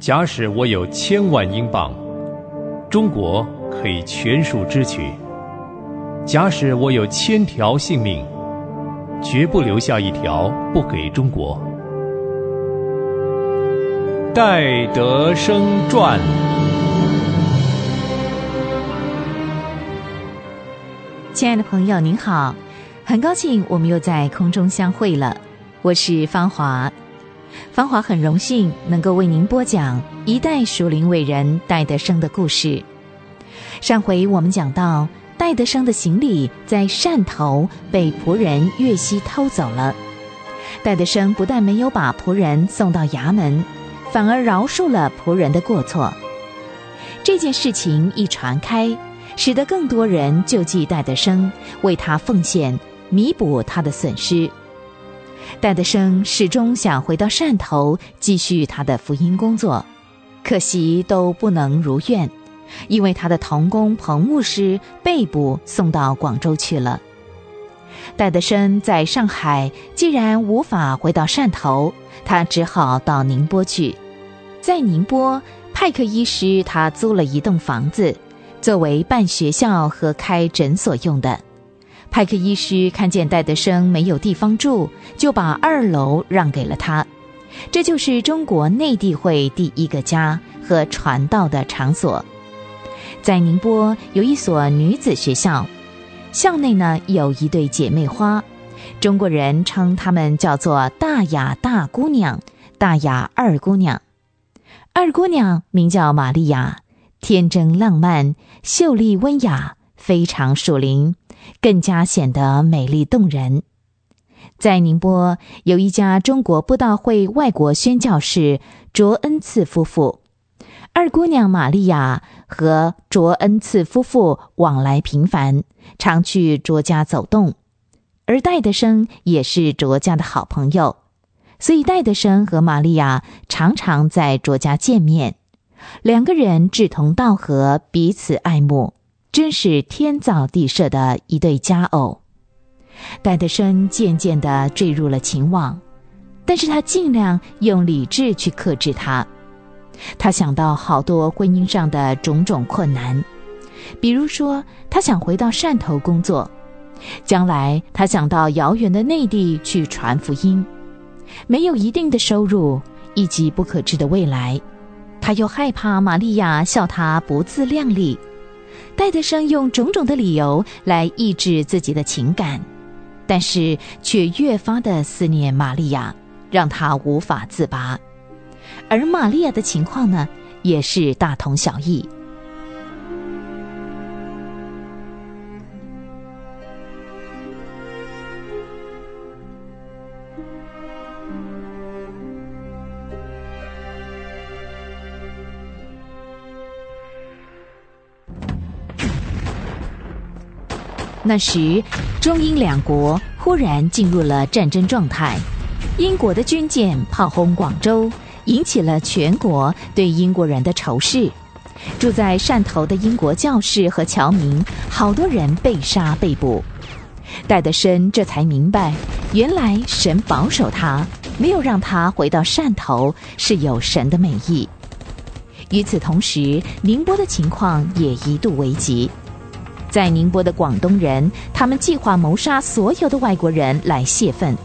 假使我有千万英镑，中国可以全数支取；假使我有千条性命，绝不留下一条不给中国。戴德生传。亲爱的朋友，您好，很高兴我们又在空中相会了。我是芳华，芳华很荣幸能够为您播讲一代属灵伟人戴德生的故事。上回我们讲到，戴德生的行李在汕头被仆人岳西偷走了。戴德生不但没有把仆人送到衙门。反而饶恕了仆人的过错。这件事情一传开，使得更多人救济戴德生，为他奉献，弥补他的损失。戴德生始终想回到汕头继续他的福音工作，可惜都不能如愿，因为他的童工彭牧师被捕送到广州去了。戴德生在上海既然无法回到汕头。他只好到宁波去，在宁波，派克医师他租了一栋房子，作为办学校和开诊所用的。派克医师看见戴德生没有地方住，就把二楼让给了他。这就是中国内地会第一个家和传道的场所。在宁波有一所女子学校，校内呢有一对姐妹花。中国人称她们叫做大雅大姑娘、大雅二姑娘。二姑娘名叫玛利亚，天真浪漫、秀丽温雅，非常属灵，更加显得美丽动人。在宁波有一家中国布道会外国宣教士卓恩赐夫妇，二姑娘玛利亚和卓恩赐夫妇往来频繁，常去卓家走动。而戴德生也是卓家的好朋友，所以戴德生和玛利亚常常在卓家见面，两个人志同道合，彼此爱慕，真是天造地设的一对佳偶。戴德生渐渐地坠入了情网，但是他尽量用理智去克制他。他想到好多婚姻上的种种困难，比如说他想回到汕头工作。将来，他想到遥远的内地去传福音，没有一定的收入以及不可知的未来，他又害怕玛利亚笑他不自量力。戴德生用种种的理由来抑制自己的情感，但是却越发的思念玛利亚，让他无法自拔。而玛利亚的情况呢，也是大同小异。那时，中英两国忽然进入了战争状态，英国的军舰炮轰广州，引起了全国对英国人的仇视。住在汕头的英国教士和侨民，好多人被杀被捕。戴德生这才明白，原来神保守他，没有让他回到汕头，是有神的美意。与此同时，宁波的情况也一度危急。在宁波的广东人，他们计划谋杀所有的外国人来泄愤，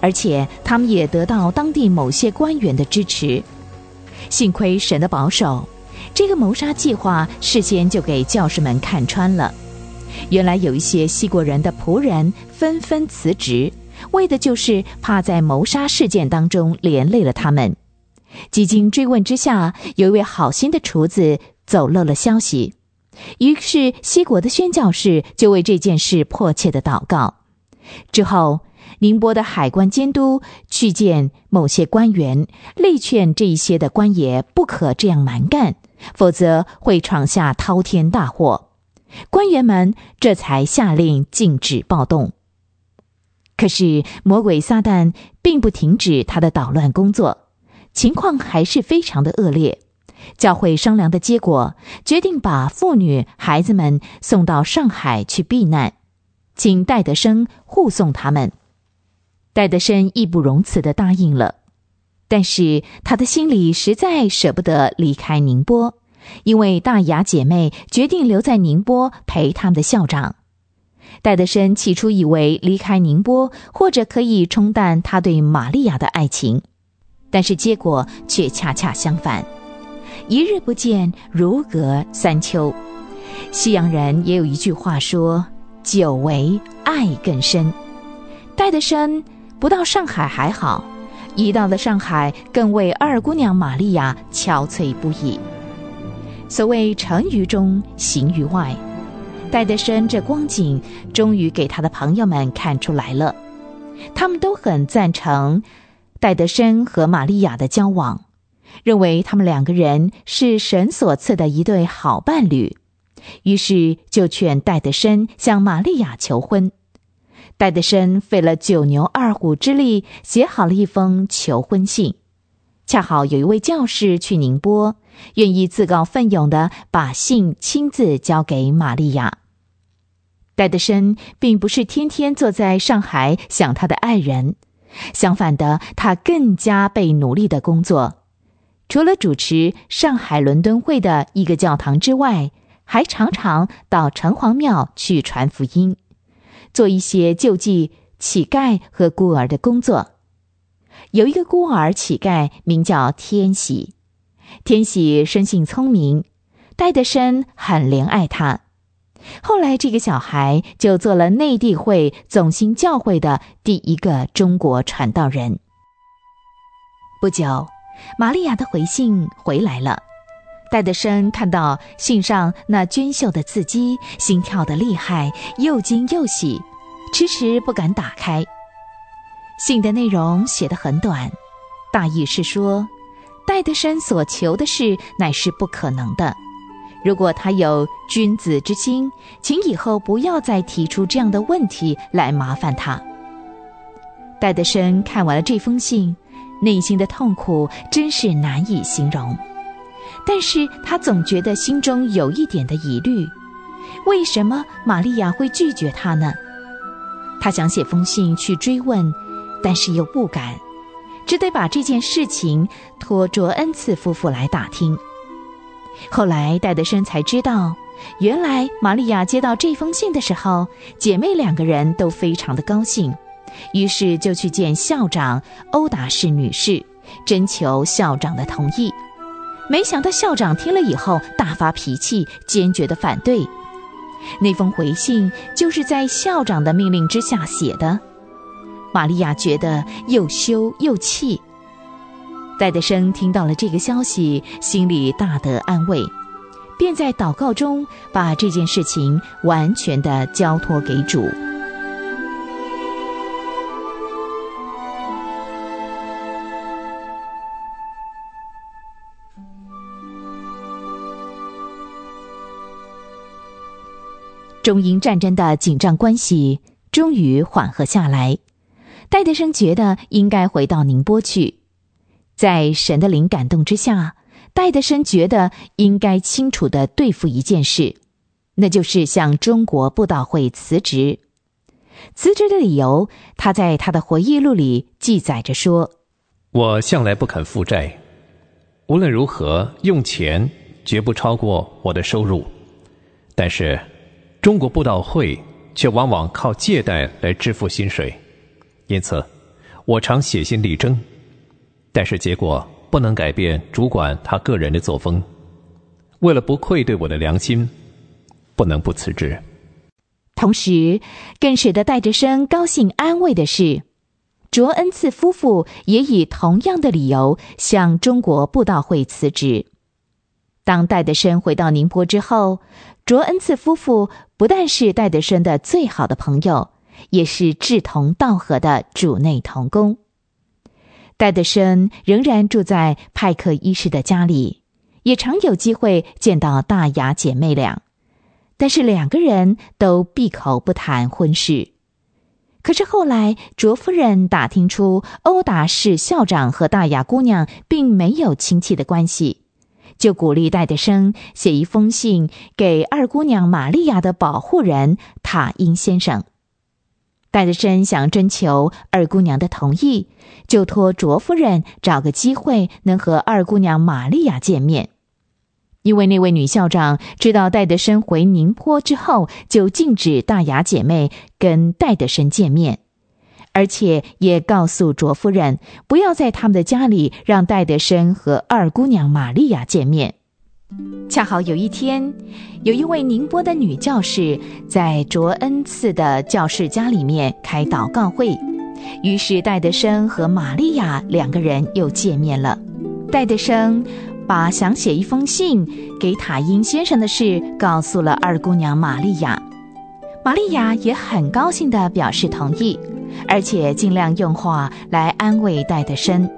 而且他们也得到当地某些官员的支持。幸亏神的保守，这个谋杀计划事先就给教士们看穿了。原来有一些西国人的仆人纷纷辞职，为的就是怕在谋杀事件当中连累了他们。几经追问之下，有一位好心的厨子走漏了消息。于是，西国的宣教士就为这件事迫切的祷告。之后，宁波的海关监督去见某些官员，力劝这一些的官爷不可这样蛮干，否则会闯下滔天大祸。官员们这才下令禁止暴动。可是，魔鬼撒旦并不停止他的捣乱工作，情况还是非常的恶劣。教会商量的结果，决定把妇女、孩子们送到上海去避难，请戴德生护送他们。戴德生义不容辞地答应了。但是他的心里实在舍不得离开宁波，因为大雅姐妹决定留在宁波陪他们的校长。戴德生起初以为离开宁波或者可以冲淡他对玛利亚的爱情，但是结果却恰恰相反。一日不见，如隔三秋。西洋人也有一句话说：“久违，爱更深。”戴德生不到上海还好。一到了上海，更为二姑娘玛利亚憔悴不已。所谓成于中，行于外，戴德生这光景终于给他的朋友们看出来了。他们都很赞成戴德生和玛利亚的交往，认为他们两个人是神所赐的一对好伴侣，于是就劝戴德生向玛利亚求婚。戴德生费了九牛二虎之力写好了一封求婚信，恰好有一位教士去宁波，愿意自告奋勇的把信亲自交给玛利亚。戴德生并不是天天坐在上海想他的爱人，相反的，他更加倍努力的工作，除了主持上海伦敦会的一个教堂之外，还常常到城隍庙去传福音。做一些救济乞丐和孤儿的工作。有一个孤儿乞丐名叫天喜，天喜生性聪明，戴德生很怜爱他。后来，这个小孩就做了内地会总兴教会的第一个中国传道人。不久，玛利亚的回信回来了，戴德生看到信上那娟秀的字迹，心跳的厉害，又惊又喜。迟迟不敢打开。信的内容写得很短，大意是说，戴德生所求的事乃是不可能的。如果他有君子之心，请以后不要再提出这样的问题来麻烦他。戴德生看完了这封信，内心的痛苦真是难以形容。但是他总觉得心中有一点的疑虑：为什么玛利亚会拒绝他呢？他想写封信去追问，但是又不敢，只得把这件事情托卓恩赐夫妇来打听。后来戴德生才知道，原来玛利亚接到这封信的时候，姐妹两个人都非常的高兴，于是就去见校长欧达士女士，征求校长的同意。没想到校长听了以后大发脾气，坚决的反对。那封回信就是在校长的命令之下写的。玛利亚觉得又羞又气。戴德生听到了这个消息，心里大得安慰，便在祷告中把这件事情完全的交托给主。中英战争的紧张关系终于缓和下来，戴德生觉得应该回到宁波去。在神的灵感动之下，戴德生觉得应该清楚的对付一件事，那就是向中国布道会辞职。辞职的理由，他在他的回忆录里记载着说：“我向来不肯负债，无论如何用钱绝不超过我的收入，但是。”中国布道会却往往靠借贷来支付薪水，因此我常写信力争，但是结果不能改变主管他个人的作风。为了不愧对我的良心，不能不辞职。同时，更使得戴德生高兴安慰的是，卓恩赐夫妇也以同样的理由向中国布道会辞职。当戴德生回到宁波之后。卓恩赐夫妇不但是戴德生的最好的朋友，也是志同道合的主内同工。戴德生仍然住在派克医师的家里，也常有机会见到大雅姐妹俩，但是两个人都闭口不谈婚事。可是后来卓夫人打听出欧达士校长和大雅姑娘并没有亲戚的关系。就鼓励戴德生写一封信给二姑娘玛利亚的保护人塔因先生。戴德生想征求二姑娘的同意，就托卓夫人找个机会能和二姑娘玛利亚见面。因为那位女校长知道戴德生回宁波之后，就禁止大雅姐妹跟戴德生见面，而且也告诉卓夫人不要在他们的家里让戴德生和二姑娘玛利亚见面。恰好有一天，有一位宁波的女教士在卓恩赐的教室家里面开祷告会，于是戴德生和玛利亚两个人又见面了。戴德生把想写一封信给塔因先生的事告诉了二姑娘玛利亚，玛利亚也很高兴地表示同意，而且尽量用话来安慰戴德生。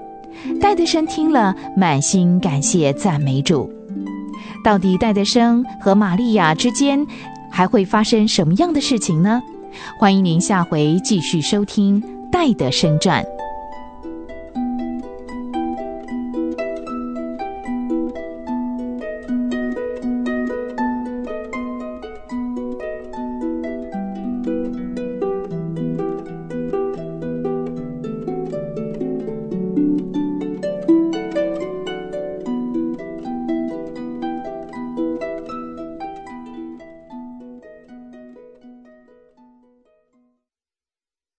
戴德生听了，满心感谢赞美主。到底戴德生和玛利亚之间还会发生什么样的事情呢？欢迎您下回继续收听《戴德生传》。